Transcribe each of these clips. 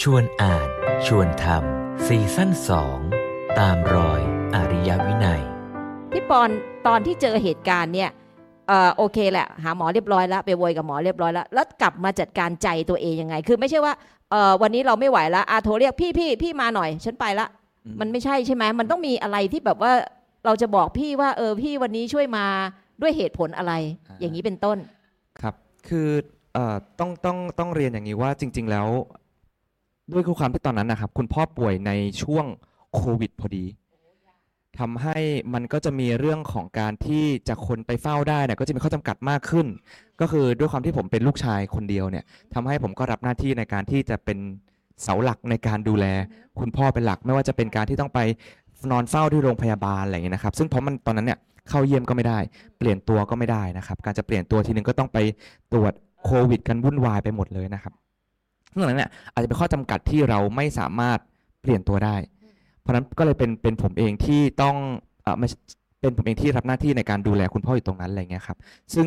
ชวนอ่าน ชวนทำซีซั่นสองตามรอยอริยวินัย พี่ปอนตอนที่เจอเหตุการณ์เนี่ยเออโอเคแหละ หาหมอเรียบร้อยแล้วไปโวยกับหมอเรียบร้อยแล้ว แล้วกลับมาจัดการใจตัวเองยังไง คือไม่ใช่ว่าเออวันนี้เราไม่ไหวแล้วอาโทรเรียกพี่พี่พี่มาหน่อย ฉันไปละอืมมันไม่ใช่ใช่ไหมมันต้องมีอะไรที่แบบว่าเราจะบอกพี่ว่าเออพี่วันนี้ช่วยมาด้วยเหตุผลอะไร อย่างนี้เป็นต้น ครับ คือเอ่อต้องต้องต้องเรียนอย่างนี้ว่าจริง ๆ แล้ว ด้วยความที่ตอนนั้นนะครับ คุณพ่อป่วยในช่วงโควิดพอดีทำให้มันก็จะมีเรื่องของการที่จะคนไปเฝ้าได้เนี่ยก็จะมีข้อจำกัดมากขึ้น ก็คือด้วยความที่ผมเป็นลูกชายคนเดียวเนี่ยทำให้ผมก็รับหน้าที่ในการที่จะเป็นเสาหลักในการดูแล คุณพ่อเป็นหลัก ไม่ว่าจะเป็นการที่ต้องไปนอนเฝ้าที่โรงพยาบาลอะไรอย่างเงี้ยนะครับ ซึ่งเพราะมันตอนนั้นเนี่ยเข้าเยี่ยมก็ไม่ได้ เปลี่ยนตัวก็ไม่ได้นะครับ การจะเปลี่ยนตัวทีนึงก็ต้องไปตรวจโควิด กันวุ่นวายไปหมดเลยนะครับ ซึ่งตรงนั้นเนี่ยอาจจะเป็นข้อจำกัดที่เราไม่สามารถเปลี่ยนตัวได้ เพราะฉะนั้นก็เลยเป็นเป็นผมเองที่ต้องเอ่อไม่ใช่เป็นผมเองที่รับหน้าที่ในการดูแลคุณพ่ออยู่ตรงนั้นอะไรเงี้ยครับ ซึ่ง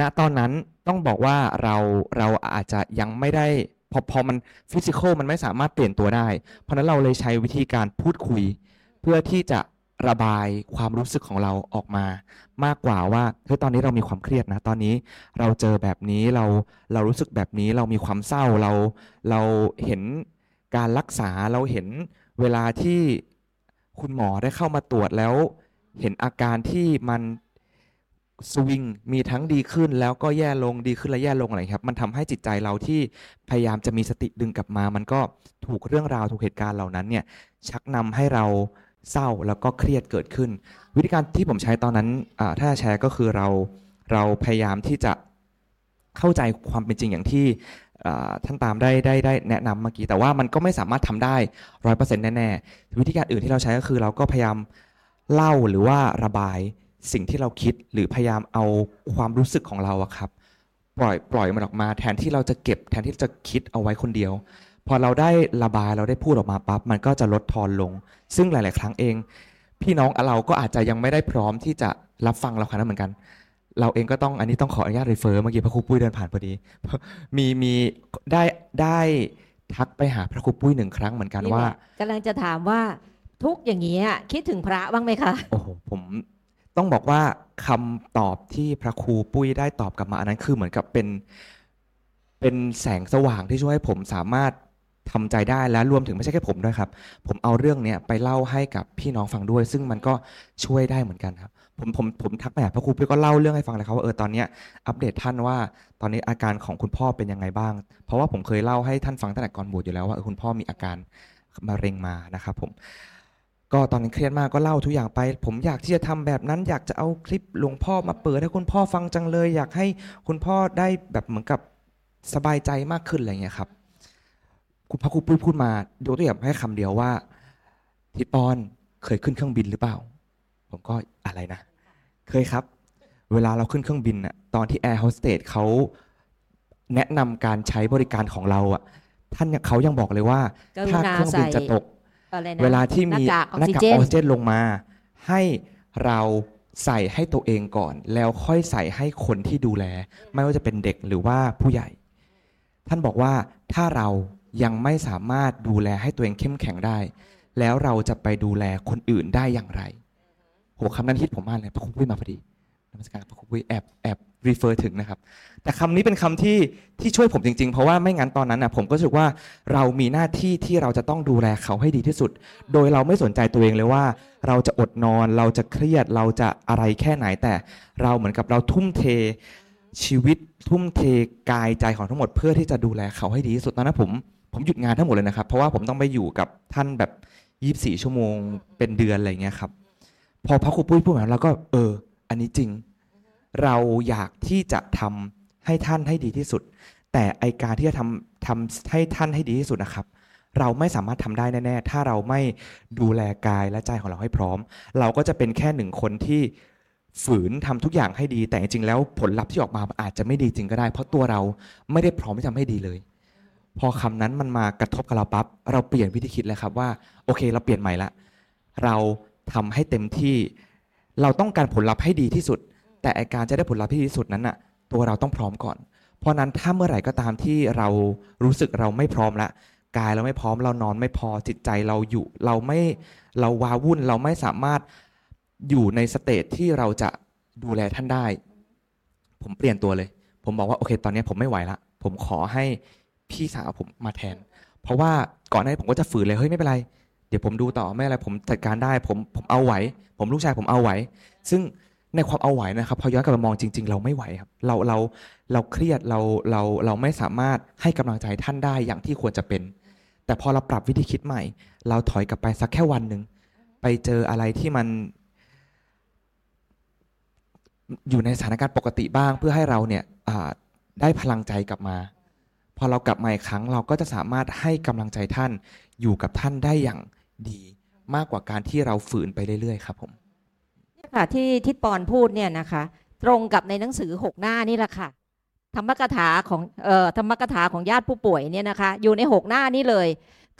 ณตอนนั้นต้องบอกว่าเราเราอาจจะยังไม่ได้พอพอมันฟิสิกอลมันไม่สามารถเปลี่ยนตัวได้ เพราะฉะนั้นเราเลยใช้วิธีการพูดคุย เพื่อที่จะ ระบายความรู้สึกของเราออกมา มากกว่าว่าเฮ้ยตอนนี้เรามีความเครียดนะตอนนี้เราเจอแบบนี้เราเรารู้สึกแบบนี้เรามีความเศร้าเราเราเห็นการรักษาเราเห็นเวลาที่คุณหมอได้เข้ามาตรวจแล้ว เห็นอาการที่มันสวิงมีทั้งดีขึ้นแล้วก็แย่ลงดีขึ้นและแย่ลงอะไรครับ มันทำให้จิตใจเราที่พยายามจะมีสติดึงกลับมา มันก็ถูกเรื่องราวถูกเหตุการณ์เหล่านั้นเนี่ยชักนำให้เรา เศร้าแล้วก็เครียดเกิดขึ้น วิธีการที่ผมใช้ตอนนั้นอ่าถ้าจะแชร์ก็คือเราเราพยายามที่จะเข้าใจความเป็นจริงอย่างที่ท่านตามได้ได้ได้แนะนำเมื่อกี้ แต่ว่ามันก็ไม่สามารถทำได้ร้อยเปอร์เซ็นต์แน่ๆ วิธีการอื่นที่เราใช้ก็คือเราก็พยายามเล่าหรือว่าระบายสิ่งที่เราคิดหรือพยายามเอาความรู้สึกของเราอะครับ ปล่อยปล่อยมันออกมาแทนที่เราจะเก็บแทนที่จะคิดเอาไว้คนเดียว พอเราได้ระบายเราได้พูดออกมาปั๊บมันก็จะลดทอนลง ซึ่งหลาย ๆ ครั้งเอง พี่น้องเราก็อาจจะยังไม่ได้พร้อมที่จะรับฟังเราขนาดนั้นเหมือนกัน เราเองก็ต้องอันนี้ต้องขออนุญาตรีเฟอร์เมื่อกี้พระครูปุ้ยเดินผ่านพอดี มีมีได้ได้ทักไปหาพระครูปุ้ยหนึ่งครั้งเหมือนกันนี่ว่าแหละกำลังจะถามว่าทุกข์อย่างนี้ยคิดถึงพระบ้างไหมคะโอ้โหผมต้องบอกว่าคำตอบที่พระครูปุ้ยได้ตอบกลับมาอันนั้นคือเหมือนกับเป็นเป็นแสงสว่างที่ช่วยให้ผมสามารถ ทำใจได้และรวมถึงไม่ใช่แค่ผมด้วยครับ ผมเอาเรื่องเนี้ยไปเล่าให้กับพี่น้องฟังด้วย ซึ่งมันก็ช่วยได้เหมือนกันครับ ผมผมผมทักไปหาพระครูปุ้ยก็เล่าเรื่องให้ฟังเลยครับว่าเออตอนเนี้ยอัปเดตท่านว่าตอนนี้อาการของคุณพ่อเป็นยังไงบ้าง เพราะว่าผมเคยเล่าให้ท่านฟังตั้งแต่ก่อนบวชอยู่แล้วว่าเออคุณพ่อมีอาการมะเร็งมานะครับผมก็ตอนนั้เครียดมากก็เล่าทุกอย่างไป ผมอยากที่จะทำแบบนั้น อยากจะเอาคลิปหลวงพ่อมาเปิดให้คุณพ่อฟังจังเลย อยากให้คุณพ่อได้แบบเหมือนกับสบายใจมากขึ้นอะไรเงี้ยครับ คุณพ่อครูปุ้ยพูดมายกตัวอย่างให้คำเดียวว่าทิดปอนเคยขึ้นเครื่องบินหรือเปล่า ผมก็อะไรนะ เคยครับ เวลาเราขึ้นเครื่องบินน่ะตอนที่แอร์โฮสเตสเขาแนะนำการใช้บริการของเราอะท่านยังเขายังบอกเลยว่ากรุถ้าณาเครื่องบินใส่จะตกอะไรนะเวลาที่มีหน้ากากออกหน้าซิกากเจอนอกซิเจนลงมา ให้เราใส่ให้ตัวเองก่อน แล้วค่อยใส่ให้คนที่ดูแล ไม่ว่าจะเป็นเด็กหรือว่าผู้ใหญ่ ท่านบอกว่าถ้าเรา ยังไม่สามารถดูแลให้ตัวเองเข้มแข็งได้ แล้วเราจะไปดูแลคนอื่นได้อย่างไรโหคำนั้นฮิตผมมากเลยพระคุณปุ้ยมาพอดีนมัสการพระคุณปุ้ยแอบแอบรีเฟอร์ถึงนะครับ แต่คำนี้เป็นคำที่ที่ช่วยผมจริงๆ เพราะว่าไม่งั้นตอนนั้นนะผมก็รู้สึกว่าเรามีหน้าที่ที่เราจะต้องดูแลเขาให้ดีที่สุด โดยเราไม่สนใจตัวเองเลยว่า เราจะอดนอนเราจะเครียดเราจะอะไรแค่ไหนแต่เราเหมือนกับเราทุ่มเทชีวิตทุ่มเทกายใจของทั้งหมดเพื่อที่จะดูแลเขาให้ดีที่สุดตอนนั้นผม ผมหยุดงานทั้งหมดเลยนะครับ เพราะว่าผมต้องไปอยู่กับท่านแบบ24ชั่วโมงเป็นเดือนอะไรเงี้ยครับ พอพระครูปุ้ยพูดแบบเราก็ เออ อันนี้จริง เราอยากที่จะทำให้ท่านให้ดีที่สุด แต่ไอการที่จะทำทำให้ท่านให้ดีที่สุดนะครับ เราไม่สามารถทำได้แน่ๆ ถ้าเราไม่ดูแลกายและใจของเราให้พร้อม เราก็จะเป็นแค่หนึ่งคนที่ฝืนทำทุกอย่างให้ดี แต่จริงๆแล้วผลลัพธ์ที่ออกมาอาจจะไม่ดีจริงก็ได้ เพราะตัวเราไม่ได้พร้อมที่จะทำให้ดีเลย พอคำนั้นมันมากระทบกับเราปั๊บเราเปลี่ยนวิธีคิดเลยครับว่าโอเค เราเปลี่ยนใหม่ละเราทำให้เต็มที่ เราต้องการผลลัพธ์ให้ดีที่สุด แต่ไอการจะได้ผลลัพธ์ที่ดีที่สุดนั้นน่ะตัวเราต้องพร้อมก่อน เพราะนั้นถ้าเมื่อไหร่ก็ตามที่เรารู้สึกเราไม่พร้อมละกายเราไม่พร้อมเรานอนไม่พอจิตใจเราอยู่ เราไม่เราวาวุ่นเราไม่สามารถอยู่ในสเตจที่เราจะดูแลท่านได้ ผมเปลี่ยนตัวเลย ผมบอกว่าโอเค ตอนนี้ผมไม่ไหวละผมขอให้ พี่สาวผมมาแทน เพราะว่าก่อนหน้านี้ผมก็จะฝืนเลยเฮ้ยไม่เป็นไร เดี๋ยวผมดูต่อไม่อะไรผมจัดการได้ผมผมเอาไหว ผมลูกชายผมเอาไหว ซึ่งในความเอาไหวนะครับพอย้อนกลับมามองจริง ๆ เราไม่ไหวครับเราเราเราเครียดเราเราเราไม่สามารถให้กำลังใจท่านได้อย่างที่ควรจะเป็น แต่พอเราปรับวิธีคิดใหม่ เราถอยกลับไปสักแค่วันหนึ่งไปเจออะไรที่มัน อยู่ในสถานการณ์ปกติบ้าง เพื่อให้เราเนี่ยได้พลังใจกลับมา พอเรากลับมาอีกครั้งเราก็จะสามารถให้กำลังใจท่านอยู่กับท่านได้อย่างดีมากกว่าการที่เราฝืนไปเรื่อยๆ ครับผมเนี่ยค่ะที่ทิศปอนพูดเนี่ยนะคะ ตรงกับในหนังสือหกหน้านี่แหละค่ะธรรมกถาของเอ่อธรรมกถาของญาติผู้ป่วยเนี่ยนะคะ อยู่ในหกหน้านี่เลย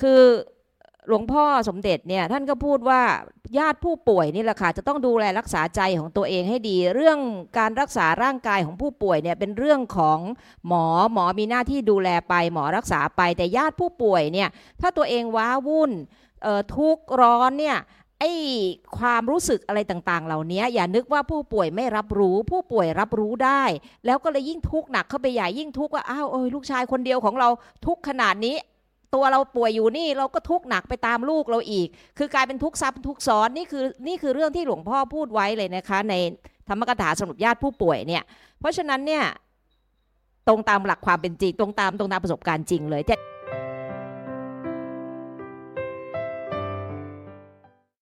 คือ หลวงพ่อสมเด็จเนี่ยท่านก็พูดว่าญาติผู้ป่วยนี่แหละค่ะจะต้องดูแลรักษาใจของตัวเองให้ดี เรื่องการรักษาร่างกายของผู้ป่วยเนี่ยเป็นเรื่องของหมอหมอมีหน้าที่ดูแลไปหมอรักษาไป แต่ญาติผู้ป่วยเนี่ยถ้าตัวเองว้าวุ่นเอ่อทุกร้อนเนี่ยไอ้ความรู้สึกอะไรต่างๆ เหล่านี้อย่านึกว่าผู้ป่วยไม่รับรู้ ผู้ป่วยรับรู้ได้ แล้วก็เลยยิ่งทุกข์หนักเข้าไปใหญ่ยิ่งทุกข์ว่าอ้าวเอ้ยลูกชายคนเดียวของเราทุกข์ขนาดนี้ ตัวเราป่วยอยู่นี่เราก็ทุกข์หนักไปตามลูกเราอีก คือกลายเป็นทุกข์ซ้ำทุกข์ซ้อนนี่คือนี่คือเรื่องที่หลวงพ่อพูดไว้เลยนะคะ ในธรรมกถาสำหรับญาติผู้ป่วยเนี่ย เพราะฉะนั้นเนี่ยตรงตามหลักความเป็นจริงตรงตามตรงตามประสบการณ์จริงเลยแต่